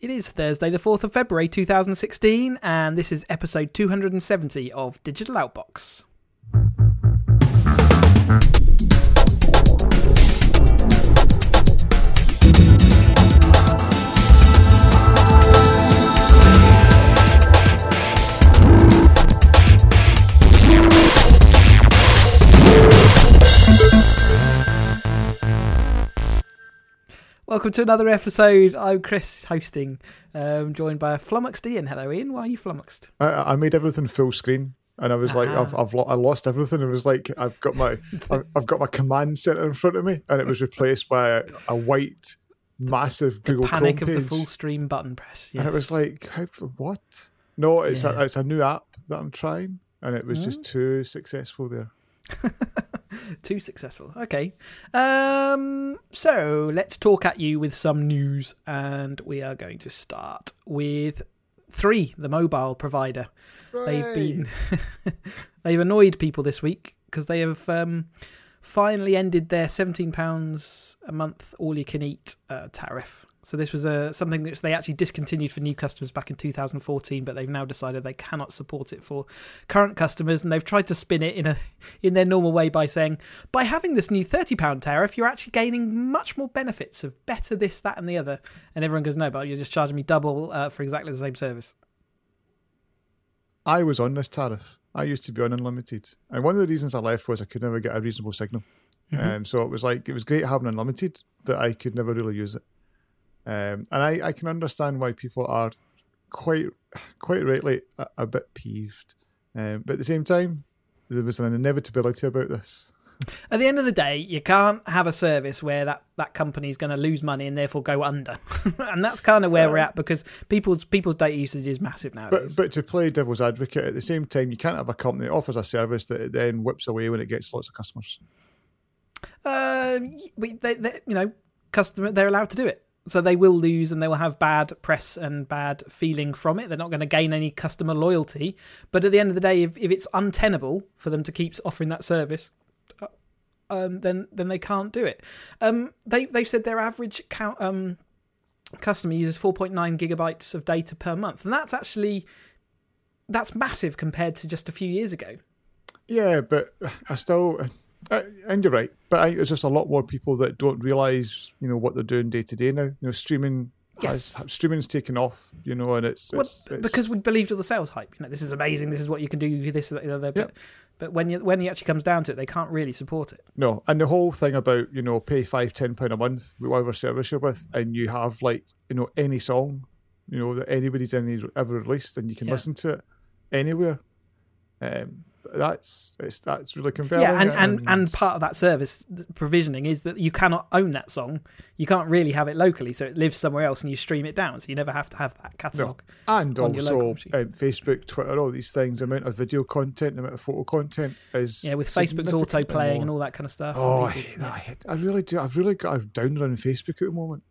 It is Thursday, the 4th of February 2016, and this is episode 270 of Digital Outbox. Welcome to another episode. I'm Chris hosting, um, joined by a flummoxed Ian. Hello, Ian. Why are you flummoxed? I, I made everything full screen, and I was like, Ah. I've, I've lo- I lost everything. It was like I've got my I've, got my command center in front of me, and it was replaced by a, a white, massive Google Panic Chrome of page. the full stream button press. And it was like, how, what? No, it's Yeah. a it's a new app that I'm trying, and it was just too successful there. Too successful. Okay. Um, so let's talk at you with some news, and we are going to start with three, the mobile provider. They've been they've annoyed people this week because they have um, finally ended their seventeen pounds a month all you can eat uh, tariff. So this was a something that they actually discontinued for new customers back in 2014, but they've now decided they cannot support it for current customers, and they've tried to spin it in a in their normal way by saying by having this new 30 pound tariff, you're actually gaining much more benefits of better this, that, and the other. And everyone goes, no, but you're just charging me double uh, for exactly the same service. I was on this tariff. I used to be on unlimited, and one of the reasons I left was I could never get a reasonable signal. Mm-hmm. Um, so it was like it was great having unlimited, but I could never really use it. Um, and I, I can understand why people are quite quite rightly a, a bit peeved. Um, but at the same time, there was an inevitability about this. At the end of the day, you can't have a service where that, that company is going to lose money and therefore go under, and that's kind of where we're at because people's people's data usage is massive nowadays. But but to play devil's advocate at the same time, you can't have a company that offers a service that it then whips away when it gets lots of customers. Um, we, they, they, you know, customer, they're allowed to do it. So they will lose and they will have bad press and bad feeling from it. They're not going to gain any customer loyalty. But at the end of the day, if, if it's untenable for them to keep offering that service, uh, um, then then they can't do it. Um, they they said their average count um customer uses 4.9 gigabytes of data per month, and that's actually that's massive compared to just a few years ago. Yeah, but I still, uh, and you're right. But I think there's just a lot more people that don't realise, you know, what they're doing day to day now. You know, streaming has streaming's taken off. You know, and it's, Well, it's, it's because we believed all the sales hype. You know, this is amazing. This is what you can do. This, that, the other. But, but when you when it actually comes down to it, they can't really support it. no, and the whole thing about you know pay five ten pound a month whatever service you're with, and you have like you know any song, you know that anybody's any ever released, and you can Yeah. listen to it anywhere. Um, that's it's that's really compelling. yeah, and, and and part of that service provisioning is that you cannot own that song. You can't really have it locally, so it lives somewhere else, and you stream it down. So you never have to have that catalog. No. and on also um, Facebook, Twitter, all these things. The amount of video content, the amount of photo content is Yeah, with Facebook's auto playing and all that kind of stuff. Oh, I hate that. I, hate, I really do. I've really got a downer on Facebook at the moment.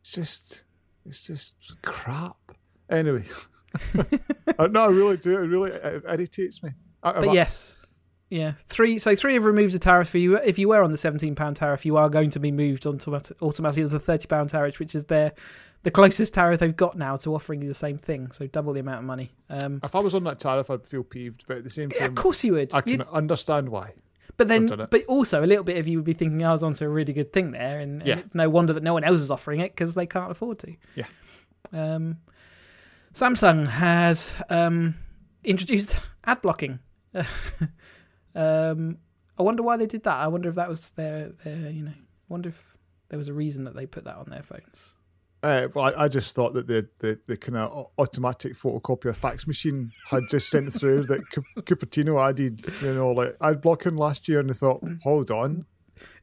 It's just, it's just crap. Anyway, Uh, no, I really do. It really it irritates me. I, But I- yes, yeah, three. So three have removed the tariff for you. If you were on the seventeen pound tariff, you are going to be moved on to automatically as the thirty pound tariff, which is their the closest tariff they've got now to offering you the same thing. So double the amount of money. Um, if I was on that tariff, I'd feel peeved. But at the same yeah, time, of course you would. I can You'd- understand why. but then, I've done it. but also a little bit of you would be thinking, I was onto a really good thing there, and, Yeah. no wonder that no one else is offering it because they can't afford to. Yeah. Um, Samsung has um, introduced ad blocking. um, I wonder why they did that. I wonder if that was their, their, you know, I wonder if there was a reason that they put that on their phones. Uh, well, I, I just thought that the the, the kind of automatic photocopier fax machine had just sent through that Cu- Cupertino added, you know, like ad blocking last year, and I thought, hold on,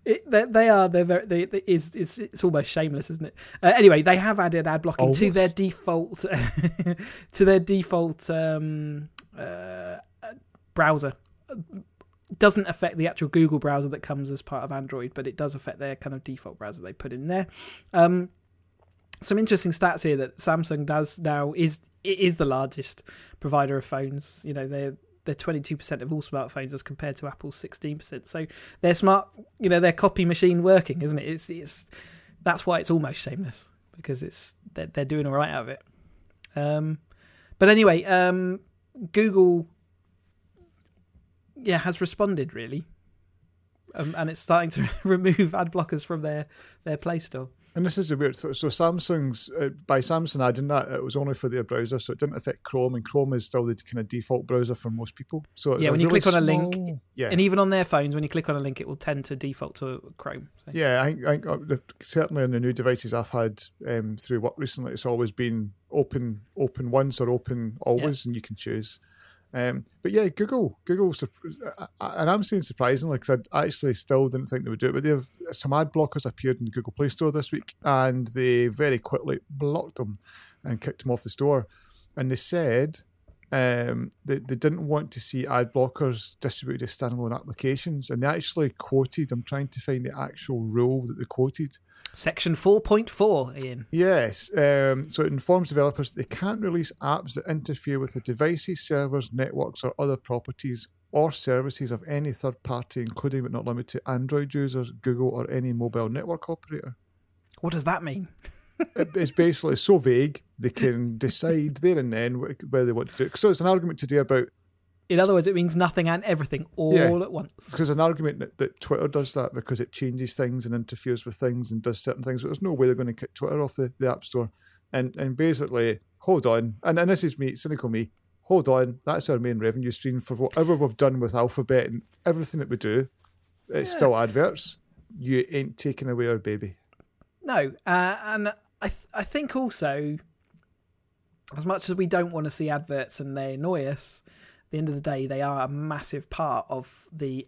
It, they, they are. They're very. They, they, it's, it's it's almost shameless, isn't it? Uh, anyway, they have added ad blocking to their default to their default um, uh, browser. Doesn't affect the actual Google browser that comes as part of Android, but it does affect their kind of default browser they put in there. Um, some interesting stats here that Samsung does now is it is the largest provider of phones. You know, they're they're 22% of all smartphones as compared to Apple's 16%. So their smart, you know, their copy machine working, isn't it? It's it's that's why it's almost shameless because it's they're, they're doing all right out of it. Um, but anyway, um, Google, yeah, has responded really, um, and it's starting to remove ad blockers from their their Play Store. And this is a weird. So, so Samsung's uh, by Samsung adding that it was only for their browser, so it didn't affect Chrome, and Chrome is still the kind of default browser for most people. So Yeah, when you really click on a small- link, yeah, And even on their phones, when you click on a link, it will tend to default to Chrome. So. yeah, I, I think, uh, certainly on the new devices I've had um, through work recently, it's always been open, open once or open always, and you can choose. Um, but yeah, Google, Google, uh, and I'm saying surprisingly because I actually still didn't think they would do it, but they've some ad blockers appeared in the Google Play Store this week, and they very quickly blocked them and kicked them off the store. And they said um, they, they didn't want to see ad blockers distributed as standalone applications, and they actually quoted. I'm trying to find the actual rule that they quoted. Section 4.4, Ian. Yes, um, so it informs developers that they can't release apps that interfere with the devices, servers, networks, or other properties or services of any third party, including but not limited to Android users, Google, or any mobile network operator. What does that mean? It- it's basically so vague they can decide there and then wh- whether they want to do it. So it's an argument today about In other words, it means nothing and everything all Yeah. at once. because an argument that, that Twitter does that because it changes things and interferes with things and does certain things. But there's no way they're going to kick Twitter off the, the App Store. And and basically, hold on. And, and this is me, cynical me. Hold on. That's our main revenue stream for whatever we've done with Alphabet and everything that we do. It's Yeah. still adverts. You ain't taking away our baby. No, uh, and I th- I think also, as much as we don't want to see adverts and they annoy us, at the end of the day, they are a massive part of the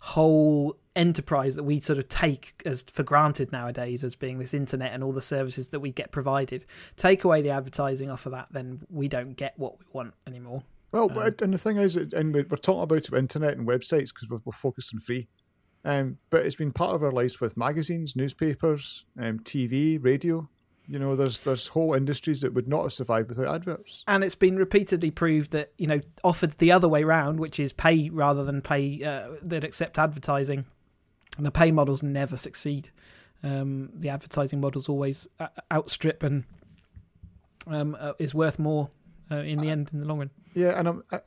whole enterprise that we sort of take as for granted nowadays as being this internet and all the services that we get provided. Take away the advertising off of that, then we don't get what we want anymore. Well, but um, and the thing is, and we- we're talking about internet and websites because we're, we're focused on free. Um, but it's been part of our lives with magazines, newspapers, um, TV, radio. You know, there's there's whole industries that would not have survived without adverts. and it's been repeatedly proved that you know offered the other way round, which is pay rather than pay uh, that accept advertising, and the pay models never succeed. Um, the advertising models always uh, outstrip and um, uh, is worth more uh, in the end in the long run. Yeah, and I'm, I,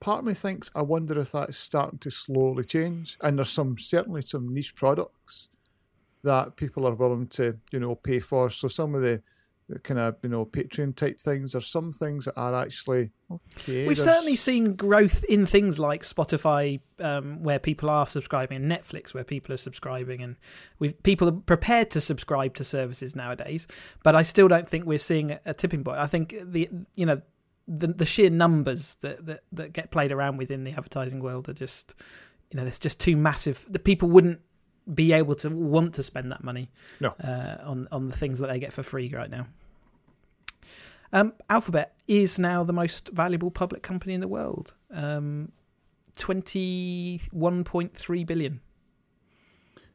part of me thinks I wonder if that's starting to slowly change. And there's some certainly some niche products that people are willing to you know pay for. So some of the, the kind of you know Patreon type things. There's some things that are actually okay. We've there's- certainly seen growth in things like Spotify, um, where people are subscribing, and Netflix, where people are subscribing, and we've people are prepared to subscribe to services nowadays. But I still don't think we're seeing a tipping point. I think the you know the the sheer numbers that, that that get played around with in the advertising world are just you know there's just too massive. The people wouldn't be able to want to spend that money No. uh, on on the things that they get for free right now. Um, Alphabet is now the most valuable public company in the world. Um, Twenty-one point three billion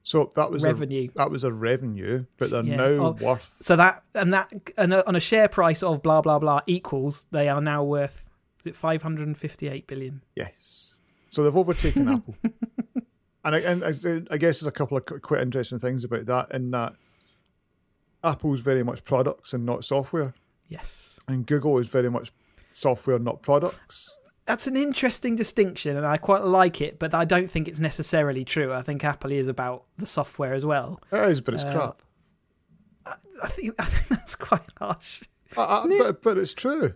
So that was revenue. A, that was a revenue, but they're Yeah. now Oh, worth. So that and that and uh, on a share price of blah blah blah equals they are now worth is it five hundred and fifty-eight billion. Yes. So they've overtaken Apple. And I, and I, I guess there's a couple of quite interesting things about that. In that Apple's very much products and not software, Yes, and Google is very much software, not products. That's an interesting distinction, and I quite like it. But I don't think it's necessarily true. I think Apple is about the software as well. It is, but it's Uh, crap. I think I think that's quite harsh. I, I, but, but it's true.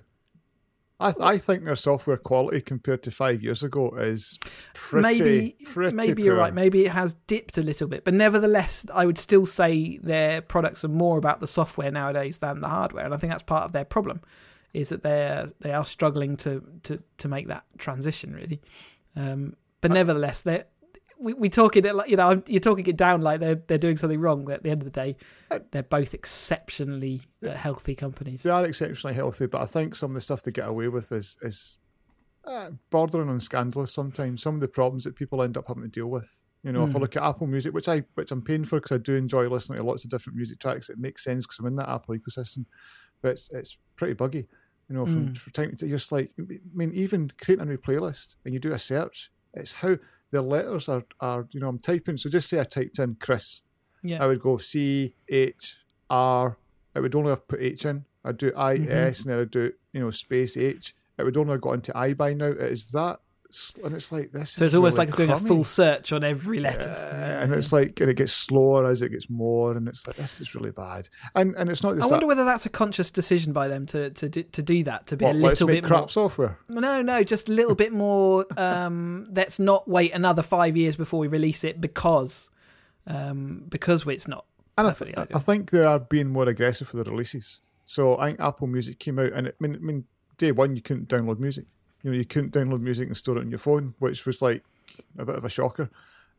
I th- I think their software quality compared to five years ago is pretty maybe pretty maybe you're right. Maybe it has dipped a little bit, but nevertheless, I would still say their products are more about the software nowadays than the hardware, and I think that's part of their problem, is that they're they are struggling to to to make that transition really. Um, but nevertheless, they we we talking it like you know you're talking it down like they're they're doing something wrong. At the end of the day, they're both exceptionally uh, healthy companies. They are exceptionally healthy, but I think some of the stuff they get away with is is uh, bordering on scandalous. Sometimes some of the problems that people end up having to deal with. You know, if I Mm. look at Apple Music, which I which I'm paying for because I do enjoy listening to lots of different music tracks, it makes sense because I'm in that Apple ecosystem. But it's it's pretty buggy. You know, from, Mm. from time to just like I mean, even creating a new playlist and you do a search, it's how the letters are are. You know, I'm typing. So just say I typed in Chris, Yeah. I would go C H R it would only have put H in. I'd do I. S and then I'd do you know space H. It would only have got into I by now. It is that, and it's like this. So it's almost really like it's doing a full search on every letter. Yeah, and it's like and it gets slower as it gets more, and it's like this is really bad. And and it's not I wonder that. whether that's a conscious decision by them to to do, to do that to be What, a little bit crap more. software. No, no, just a little bit more. Um, let's not wait another five years before we release it because um, because it's not. And I, th- I think they are being more aggressive for the releases. So I think Apple Music came out, and it, I, mean, I mean, day one you couldn't download music. You know, you couldn't download music and store it on your phone, which was like a bit of a shocker.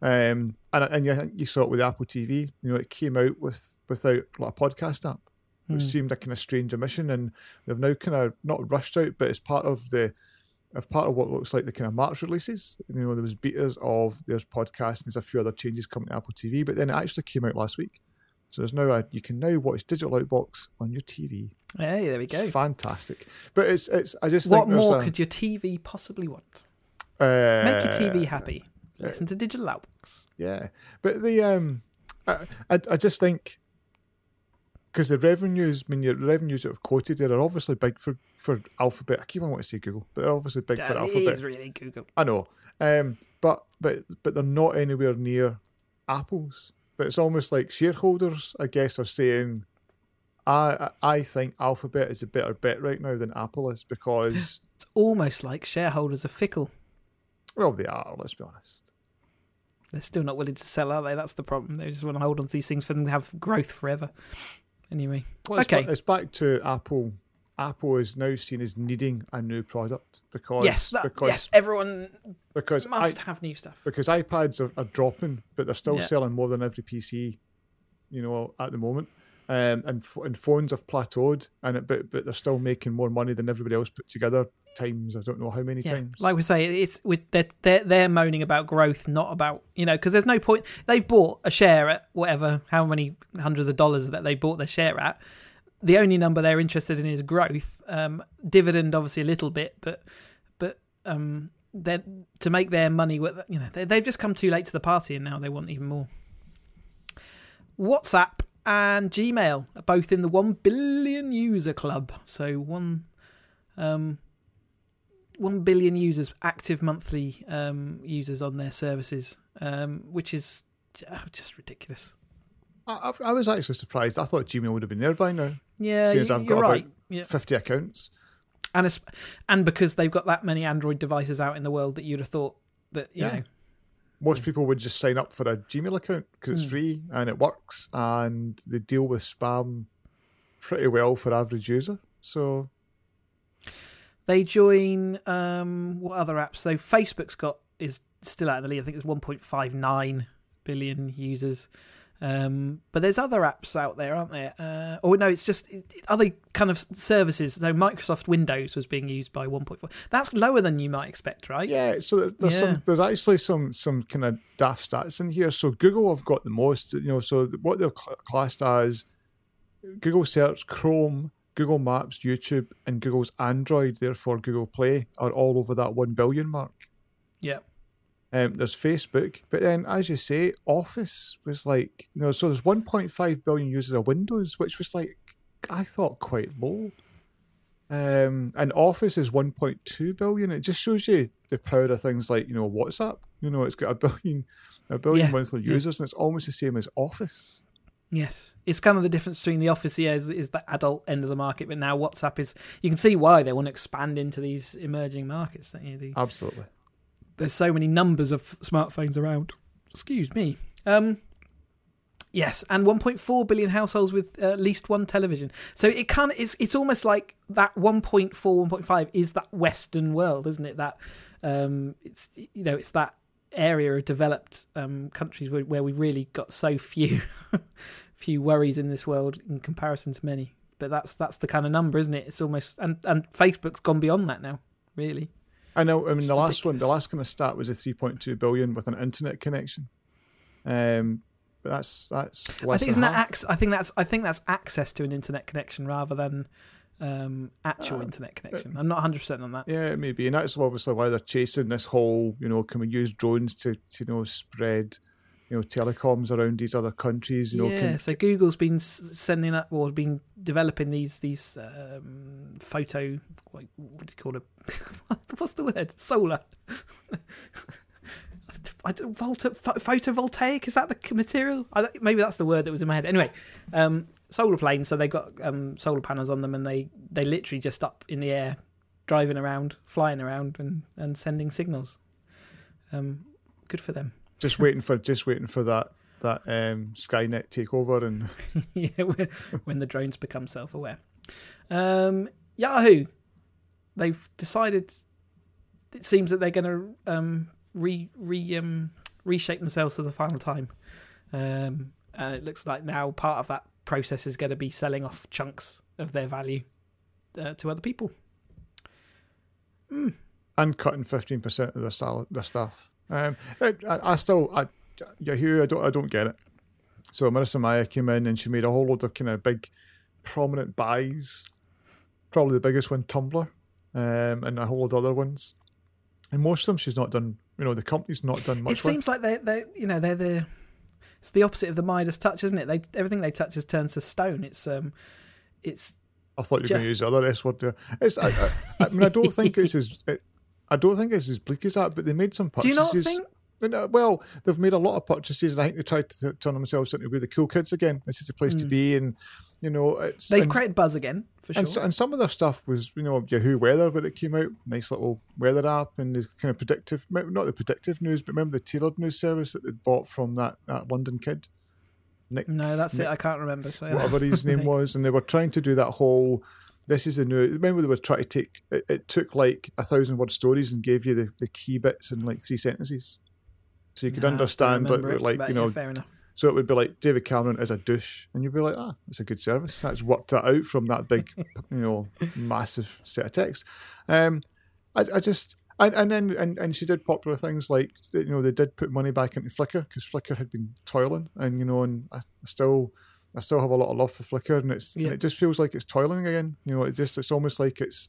Um, and and you, you saw it with Apple TV. You know, it came out with without like a podcast app, which Hmm. seemed a kind of strange omission, and they've now kind of not rushed out, but it's part of the of part of what looks like the kind of March releases. You know, there was betas of there's podcasts and there's a few other changes coming to Apple TV, but then it actually came out last week. So there's now a you can now watch digital outbox on your TV. Hey, there we go. It's fantastic. But it's it's I just What more a, could your TV possibly want? uh, Make your TV happy. Listen to digital Outbox. Yeah, but the um, I I, I just think because the revenues, I mean, your revenues that have quoted there are obviously big for for Alphabet. I keep on wanting to say Google, but they're obviously big for Uh, Alphabet. It is really Google. I know, um, but but but they're not anywhere near Apple's. But it's almost like shareholders, I guess, are saying, I I think Alphabet is a better bet right now than Apple is because It's almost like shareholders are fickle. well they are. Let's be honest. They're still not willing to sell, are they? That's the problem. They just want to hold on to these things for them to have growth forever. Anyway, Well, it's, Okay. ba- it's back to Apple. Apple is now seen as needing a new product because yes, that, because yes, everyone because I, must have new stuff. because iPads are, are dropping, but they're still Yeah. selling more than every PC, you know, at the moment. Um, and and phones have plateaued, and it, but but they're still making more money than everybody else put together. Times I don't know how many Yeah, times. like we say, it's with they're, they're they're moaning about growth, not about you know because there's no point. They've bought a share at whatever how many hundreds of dollars that they bought their share at. The only number they're interested in is growth. Um, dividend, obviously, a little bit, but but um, then to make their money, you know, they, they've just come too late to the party, and now they want even more. WhatsApp and Gmail are both in the one billion user club. So one, um, one billion users, active monthly um, users on their services, um, which is oh, just ridiculous. I, I was actually surprised. I thought Gmail would have been there by now. Yeah, you- I've you're got about right. Yeah, Fifty accounts. and and because they've got that many Android devices out in the world, that you'd have thought that you Yeah. know, Most people would just sign up for a Gmail account because it's Hmm. free and it works, and they deal with spam pretty well for average user. So they join um, what other apps? So Facebook's got is still out of the lead. I think it's 1.59 billion users. Um, but there's other apps out there, aren't there? Uh, or no, it's just other kind of services. So Microsoft Windows was being used by 1.4. That's lower than you might expect, right? Yeah, so there's Yeah. some there's actually some some kind of daft stats in here. So Google have got the most, you know. So what they're classed as Google Search, Chrome, Google Maps, YouTube, and Google's Android, therefore Google Play, are all over that one billion mark. Yeah. Um, there's Facebook, but then as you say, Office was like you know. So there's 1.5 billion users of Windows, which was like I thought quite low. Um, and Office is 1.2 billion. It just shows you the power of things like you know WhatsApp. You know, it's got a billion, a billion Yeah, monthly yeah. users, and it's almost the same as Office. Yes, it's kind of the difference between the Office yeah, is, is the adult end of the market, but now WhatsApp is. You can see why they want to expand into these emerging markets. Don't you? The, Absolutely. There's so many numbers of smartphones around. Excuse me. Um, yes, and 1.4 billion households with uh, at least one television. So it of it's it's almost like that 1.4, 1.5 is that Western world, isn't it? That um, it's you know it's that area of developed um, countries where, where we've really got so few few worries in this world in comparison to many. But that's that's the kind of number, isn't it? It's almost and and Facebook's gone beyond that now, really. I know. I mean, the last one, the last kind of stat was a 3.2 billion with an internet connection. Um, but that's that's. I think isn't that ac- I think that's I think that's access to an internet connection rather than um, actual Uh, internet connection. I'm not 100 percent on that. Yeah, maybe, and that's obviously why they're chasing this whole. You know, can we use drones to, to you know spread you know telecoms around these other countries. You know, yeah, can, so Google's been sending up or been developing these these um, photo what, what do you call it? What's the word? Solar. I don't, volta, photovoltaic is that the material? I, maybe that's the word that was in my head. Anyway, um, solar planes. So they got um, solar panels on them, and they they literally just up in the air, driving around, flying around, and and sending signals. Um, good for them. just waiting for just waiting for that that um, Skynet takeover and yeah, when, the drones become self-aware. Um, Yahoo, they've decided. It seems that they're going to um, re re um, reshape themselves for the final time, um, and it looks like now part of that process is going to be selling off chunks of their value uh, to other people. and cutting fifteen percent of their their staff. Um, I, I still, I, Yahoo, I don't, I don't get it. So Marissa Mayer came in and she made a whole load of kind of big, prominent buys. Probably the biggest one, Tumblr, um, and a whole lot of other ones. And most of them, she's not done. You know, the company's not done much. it seems like they they you know they're the it's the opposite of the Midas touch, isn't it? They everything they touch has turned to stone. It's um it's I thought you were going to use the other S word there. It's, I, I, I mean, I don't think it's as, it, I don't think it's as bleak as that. But they made some do you not think Well, they've made a lot of purchases, and I think they tried to turn themselves into be the cool kids again. This is the place to be, and you know, it's Hmm. they've and, created buzz again for sure? and, and some of their stuff was, you know, Yahoo Weather when it came out, nice little weather app, and the kind of predictive, not the predictive news, but remember the tailored news service that they bought from that, that London kid, Nick no, that's it. I can't remember. So whatever his name was, and they were trying to do that whole. This is the new. Remember, they were trying to take. It, it took like a thousand word stories and gave you the, the key bits in like three sentences, so you could No, understand like, remember it, like you yeah, know. fair enough. so it would be like David Cameron as a douche, and you'd be like, ah, that's a good service. That's worked that out from that big, you know, massive set of text. Um, I, I just. And, and then and, and she did popular things like you know they did put money back into Flickr because Flickr had been toiling and you know and I still I still have a lot of love for Flickr and it's and it just feels like it's toiling again you know it just it's almost like it's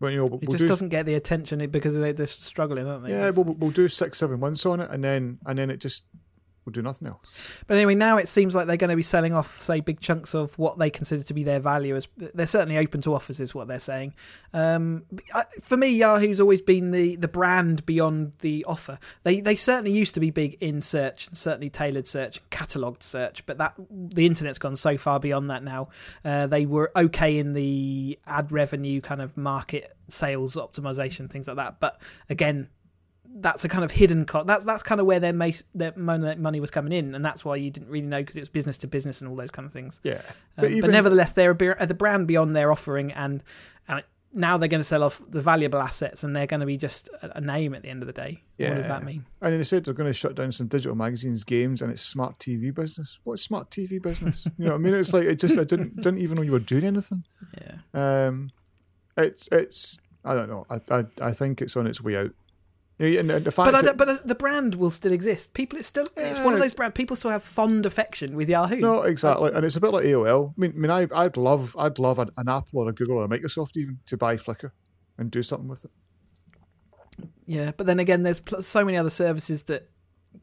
well you know we'll It just do doesn't get the attention because they, they're struggling, aren't they? yeah we'll, we'll do six seven months on it and then and then it just we'll do nothing else But anyway, now it seems like they're going to be selling off, say, big chunks of what they consider to be their value. As they're certainly open to offers, is what they're saying. Um, for me, Yahoo's always been the, the brand beyond the offer. They they certainly used to be big in search, and certainly tailored search, catalogued search. But that the internet's gone so far beyond that now. Uh, they were okay in the ad revenue kind of market sales optimization things like that. But again, that's a kind of hidden cost. That's that's kind of where their ma- their money was coming in, and that's why you didn't really know because it was business to business and all those kind of things. yeah Um, but but, nevertheless, they're a, the brand beyond their offering, and uh, now they're going to sell off the valuable assets, and they're going to be just a, a name at the end of the day. What does that mean? and they said they're going to shut down some digital magazines games and it's smart TV business what's smart TV business you know what I mean it's like it just I didn't didn't even know you were doing anything Yeah, Um, it's it's I don't know. I I, I think it's on its way out. Yeah, but I but the brand will still exist. People, it's still it's one of those brand. People still have fond affection with Yahoo. no, exactly, and it's a bit like AOL. I mean, I mean, I, I'd love, I'd love an, an Apple or a Google or a Microsoft even to buy Flickr and do something with it. Yeah, but then again, there's pl- so many other services that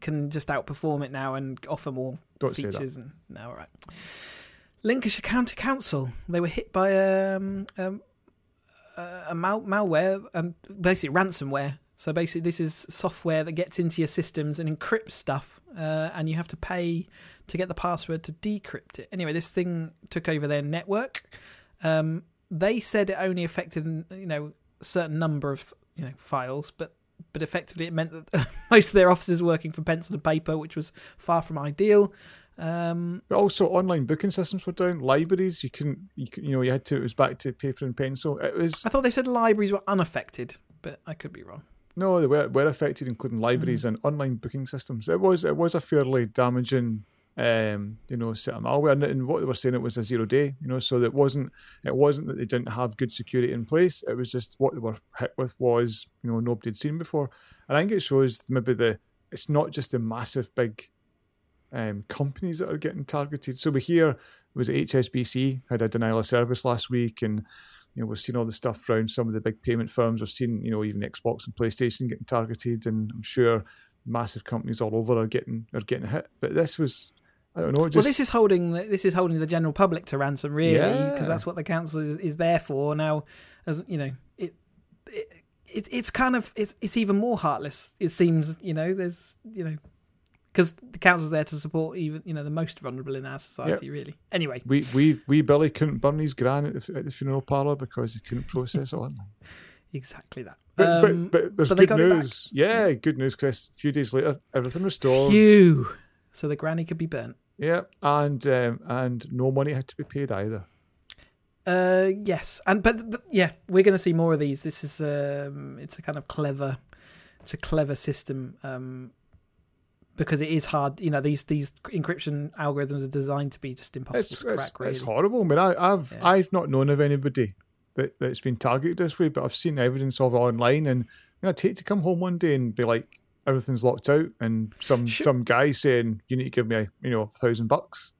can just outperform it now and offer more Don't features. And no, all right. Lincolnshire County Council they were hit by um, um, uh, a mal- malware and basically ransomware. So basically, this is software that gets into your systems and encrypts stuff, uh, and you have to pay to get the password to decrypt it. Anyway, this thing took over their network. Um, they said it only affected you know a certain number of you know files, but but effectively it meant that most of their officers were working from pencil and paper, which was far from ideal. Um, But also, online booking systems were down. Libraries, you couldn't, you, you know, you had to. It was back to paper and pencil. It was I thought they said libraries were unaffected, but I could be wrong. No, they were, were affected, including libraries Mm. and online booking systems. It was, it was a fairly damaging, um, you know, set of malware. And, and what they were saying, it was a zero day. You know, so it wasn't, it wasn't that they didn't have good security in place. It was just what they were hit with was, you know, nobody had seen before. And I think it shows maybe the, it's not just the massive big um, companies that are getting targeted. So we hear was HSBC had a denial of service last week, and you know we've seen all the stuff around some of the big payment firms. We've seen you know even Xbox and PlayStation getting targeted, and I'm sure massive companies all over are getting are getting hit. But this was, I don't know. Just, well, this is holding this is holding the general public to ransom, really, because Yeah. that's what the council is, is there for. Now, as you know, it, it it it's kind of it's it's even more heartless. It seems, you know, there's you know, because the council's there to support even you know the most vulnerable in our society, really. Anyway, we we we Billy couldn't burn his gran at the, at the funeral parlour because he couldn't process it online. exactly that. But, Um, but, but there's but good news. Yeah, good news, Chris. A few days later, everything restored. phew. So the granny could be burnt. Yeah, and um, and no money had to be paid either. Uh, yes, and but, but yeah, we're going to see more of these. This is um, it's a kind of clever, it's a clever system um, because it is hard. You know, these these encryption algorithms are designed to be just impossible It's, to it's, crack. Really, it's horrible. I mean, I, I've Yeah. I've not known of anybody that, that's been targeted this way, but I've seen evidence of it online. And you know, I'd hate to come home one day and be like, everything's locked out, and some some guy saying you need to give me a you know a thousand bucks.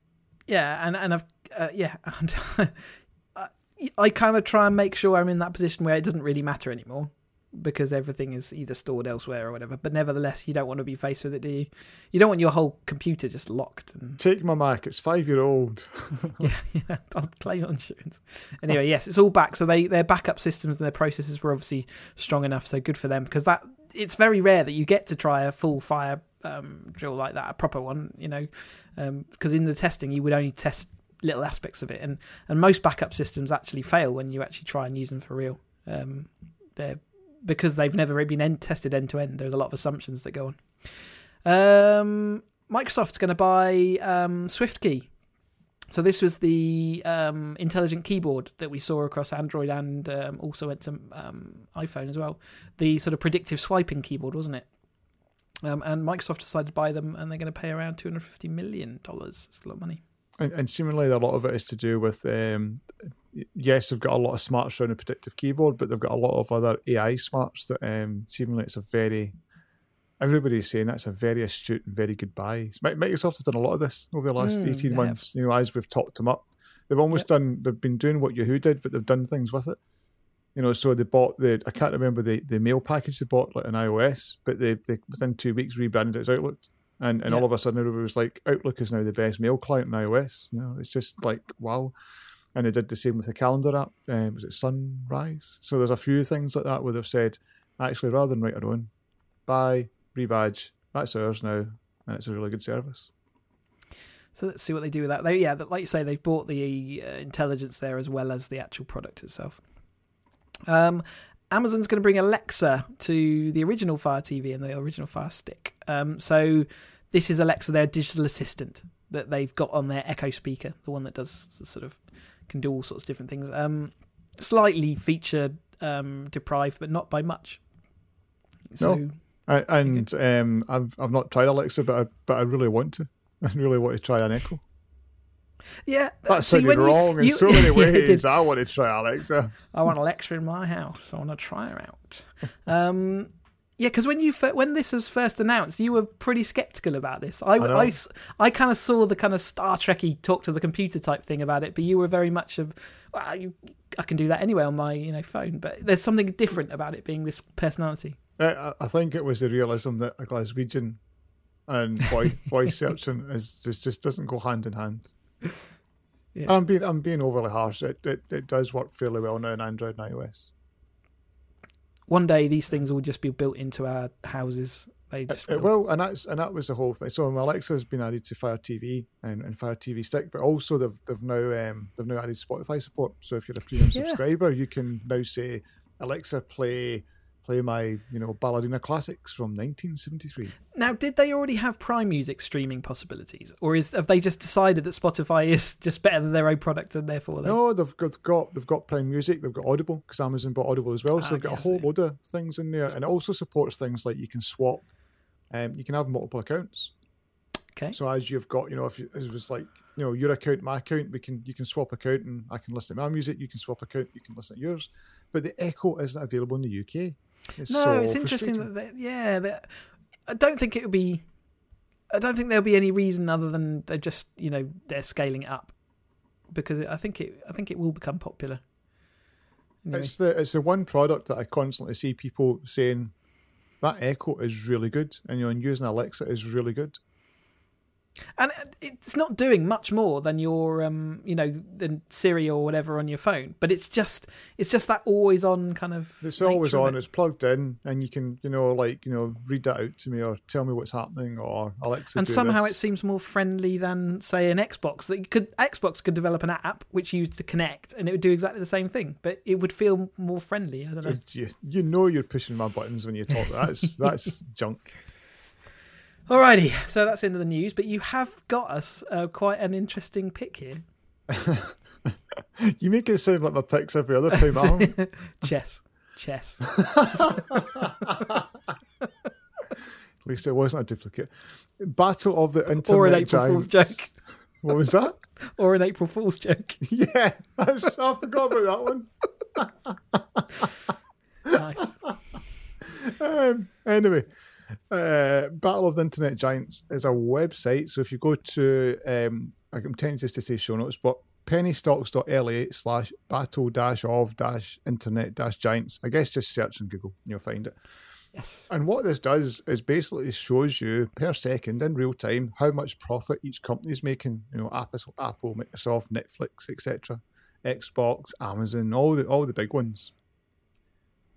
yeah, and and I've uh, yeah, and I, I kind of try and make sure I'm in that position where it doesn't really matter anymore because everything is either stored elsewhere or whatever. But nevertheless, you don't want to be faced with it, do you? You don't want your whole computer just locked and Take my Mac. It's five year old. yeah, yeah, I'll claim on insurance. Anyway, yes, it's all back. So they their backup systems and their processes were obviously strong enough. So good for them because that it's very rare that you get to try a full fire um, drill like that, a proper one. You know, because in the testing you would only test little aspects of it, and and most backup systems actually fail when you actually try and use them for real. Um, they're because they've never been end- tested end to end. There's a lot of assumptions that go on. Um, Microsoft's going to buy um, SwiftKey. So this was the um, intelligent keyboard that we saw across Android and um, also went to um, iPhone as well. The sort of predictive swiping keyboard, wasn't it? Um, and Microsoft decided to buy them, and they're going to pay around two hundred fifty million dollars. It's a lot of money. And, and seemingly a lot of it is to do with um, yes, they've got a lot of smarts around the predictive keyboard, but they've got a lot of other AI smarts that um, seemingly it's a very everybody's saying that's a very astute and very good buy. Microsoft have done a lot of this over the last Mm, eighteen months. You know, as we've talked them up, they've almost done. They've been doing what Yahoo did, but they've done things with it. You know, so they bought the I can't remember the, the mail package they bought like an iOS, but they, they within two weeks rebranded it as Outlook. And and all of a sudden everybody was like, Outlook is now the best mail client in iOS. You know, it's just like wow. And they did the same with the calendar app. Um, was it Sunrise? So there's a few things like that where they've said, actually, rather than write our own, buy, rebadge, that's ours now, and it's a really good service. So let's see what they do with that. They, yeah, like you say, they've bought the uh, intelligence there as well as the actual product itself. Um, Amazon's going to bring Alexa to the original Fire TV and the original Fire Stick. Um, so this is Alexa, their digital assistant that they've got on their Echo speaker, the one that does sort of can do all sorts of different things. Um, slightly feature um, deprived, but not by much. So No. I, and um, I've I've not tried Alexa, but I, but I really want to. I really want to try an Echo. yeah, That see, sounded when you- wrong in you- so many ways. I want to try Alexa. I want Alexa in my house. I want to try her out. Um, yeah, because when you when this was first announced, you were pretty skeptical about this. I. I, s- I kind of saw the kind of Star Trekky talk to the computer type thing about it, but you were very much of, well, you, I can do that anyway on my you know phone. But there's something different about it being this personality. I, I- I think it was the realism that a Glaswegian and voice, voice searching is just just doesn't go hand in hand. Yeah. I'm being I'm being overly harsh. It, it it does work fairly well now in Android and iOS. One day these things will just be built into our houses. They just It will, and that's and that was the whole thing. So Alexa's been added to Fire TV and, and Fire TV Stick, but also they've they've now um, they've now added Spotify support. So if you're a premium Yeah. subscriber, you can now say Alexa play play my you know Ballerina classics from 1973. Now, did they already have Prime Music streaming possibilities, or is have they just decided that Spotify is just better than their own product and therefore they No, they've got, they've got they've got Prime Music, they've got Audible because Amazon bought Audible as well. So Ah, they've got yes, a whole load of things in there, and it also supports things like you can swap. Um, you can have multiple accounts. Okay. So as you've got, you know, if it was like, you know, your account, my account, we can you can swap account, and I can listen to my music. You can swap account, you can listen to yours. But the Echo isn't available in the UK. It's No, it's interesting that they, yeah, they, I don't think it would be. I don't think there'll be any reason other than they're just you know they're scaling it up because I think it I think it will become popular. Anyway. It's the it's the one product that I constantly see people saying that Echo is really good, and you know, and using Alexa is really good. And it's not doing much more than your um you know than Siri or whatever on your phone but it's just it's just that always on kind of It's always on. it. It's plugged in, and you can, you know, like you know, read that out to me or tell me what's happening or Alexa. and somehow it seems more friendly than say an Xbox that could Xbox could develop an app which used to connect and it would do exactly the same thing but it would feel more friendly I don't know You, you know you're pushing my buttons when you talk. That's that's junk. Alrighty so that's into the news but you have got us uh, quite an interesting pick here You make it sound like my picks every other time. Alan. chess chess At least it wasn't a duplicate. Battle of the Internet or an April Fool's joke What was that? or an April Fool's joke Yeah, I forgot about that one. nice Um, anyway, uh, Battle of the Internet Giants is a website. So if you go to, um, I'm tempted just to say show notes, but pennystocks.la slash battle dash of dash internet dash giants. I guess just search in Google and you'll find it. yes And what this does is basically shows you per second in real time how much profit each company is making. You know, Apple, Apple Microsoft, Netflix, etc., Xbox, Amazon, all the all the big ones.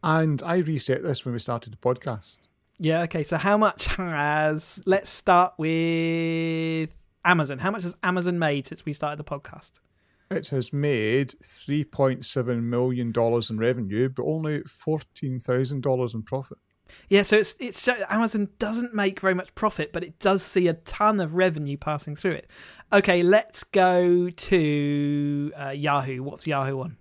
And I reset this when we started the podcast. Yeah, okay. So how much has let's start with Amazon. How much has Amazon made since we started the podcast? It has made three point seven million dollars in revenue, but only fourteen thousand dollars in profit. Yeah, so it's it's Amazon doesn't make very much profit, but it does see a ton of revenue passing through it. Okay, let's go to uh, Yahoo. What's Yahoo on?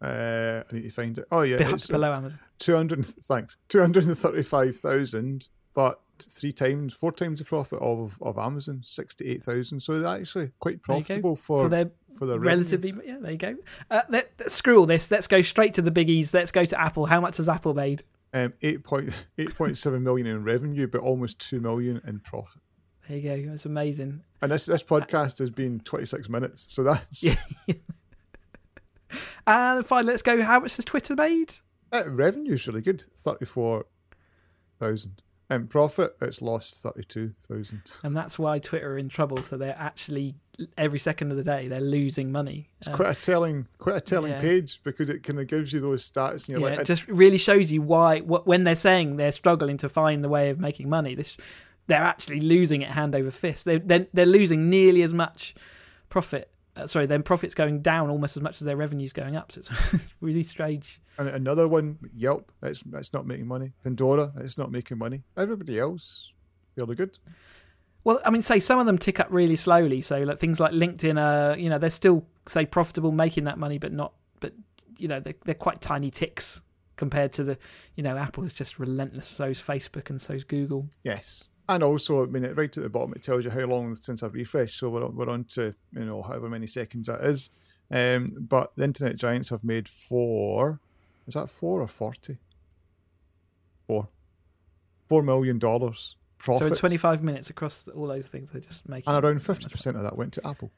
Uh, I need to find it. Oh yeah, it's below Amazon. two hundred. Thanks, two hundred and thirty-five thousand, but three times, four times the profit of of Amazon, sixty-eight thousand. So they're actually quite There you go. profitable for so they're for the revenue. relatively. Yeah, there you go. Uh, let, let- screw all this. Let's go straight to the biggies. Let's go to Apple. How much has Apple made? Um, eight point eight point seven million in revenue, but almost two million in profit. There you go. It's amazing. And this this podcast has been twenty-six minutes, so that's Yeah. And finally, let's go. How much has Twitter made? Uh, revenue's really good, thirty-four thousand. And profit, it's lost thirty-two thousand. and that's why Twitter are in trouble. So they're actually every second of the day they're losing money. It's Uh, quite a telling, quite a telling yeah. page because it kind of gives you those stats, and you're yeah, like, it just really shows you why what, when they're saying they're struggling to find the way of making money. This they're actually losing it hand over fist. They they're, they're losing nearly as much profit. Uh, sorry, then profits going down almost as much as their revenues going up. So it's, it's really strange. and another one, Yelp, that's it's not making money. Pandora, it's not making money. Everybody else, fairly good. Well, I mean, say some of them tick up really slowly. So like things like LinkedIn, uh, you know, they're still say profitable, making that money, but not, but you know, they're they're quite tiny ticks compared to the, you know, Apple is just relentless. So's Facebook and so's Google. Yes. And also, I mean, it- right at the bottom, it tells you how long since I've refreshed. So we're, on- we're on to, you know, however many seconds that is. Um, but the Internet Giants have made four, is that four or 40? Four. Four million dollars profit. So in 25 minutes across all those things, they're just making. and around 50% of that went to Apple.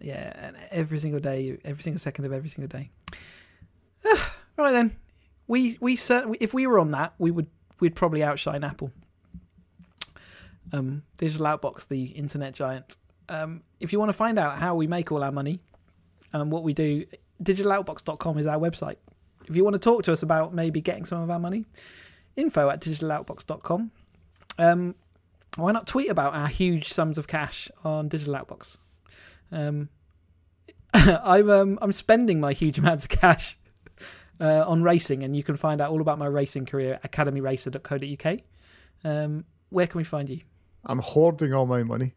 Yeah, and every single day, every single second of every single day. Ah, right then, we we certainly if we were on that, we would we'd probably outshine Apple. Um, Digital Outbox, the internet giant. Um, if you want to find out how we make all our money, and what we do, digitaloutbox.com is our website. If you want to talk to us about maybe getting some of our money, info at digitaloutbox.com. Um, why not tweet about our huge sums of cash on Digital Outbox? Um, I'm um, I'm spending my huge amounts of cash uh, on racing, and you can find out all about my racing career at academyracer.co.uk. Um, where can we find you? I'm hoarding all my money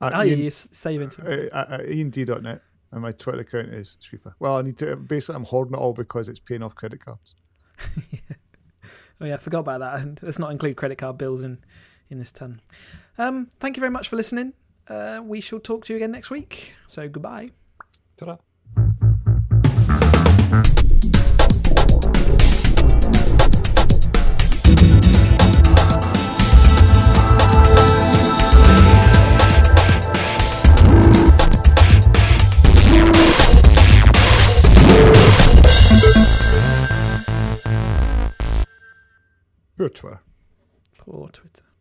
at, Oh, Ian, you saving uh, at, at iand.net. And my Twitter account is Sweeper. Well, I need to basically I'm hoarding it all because it's paying off credit cards. Oh yeah, I forgot about that. And let's not include credit card bills in in this ton. Um, thank you very much for listening. Uh, we shall talk to you again next week. So goodbye. Ta-da. Hur? På Twitter.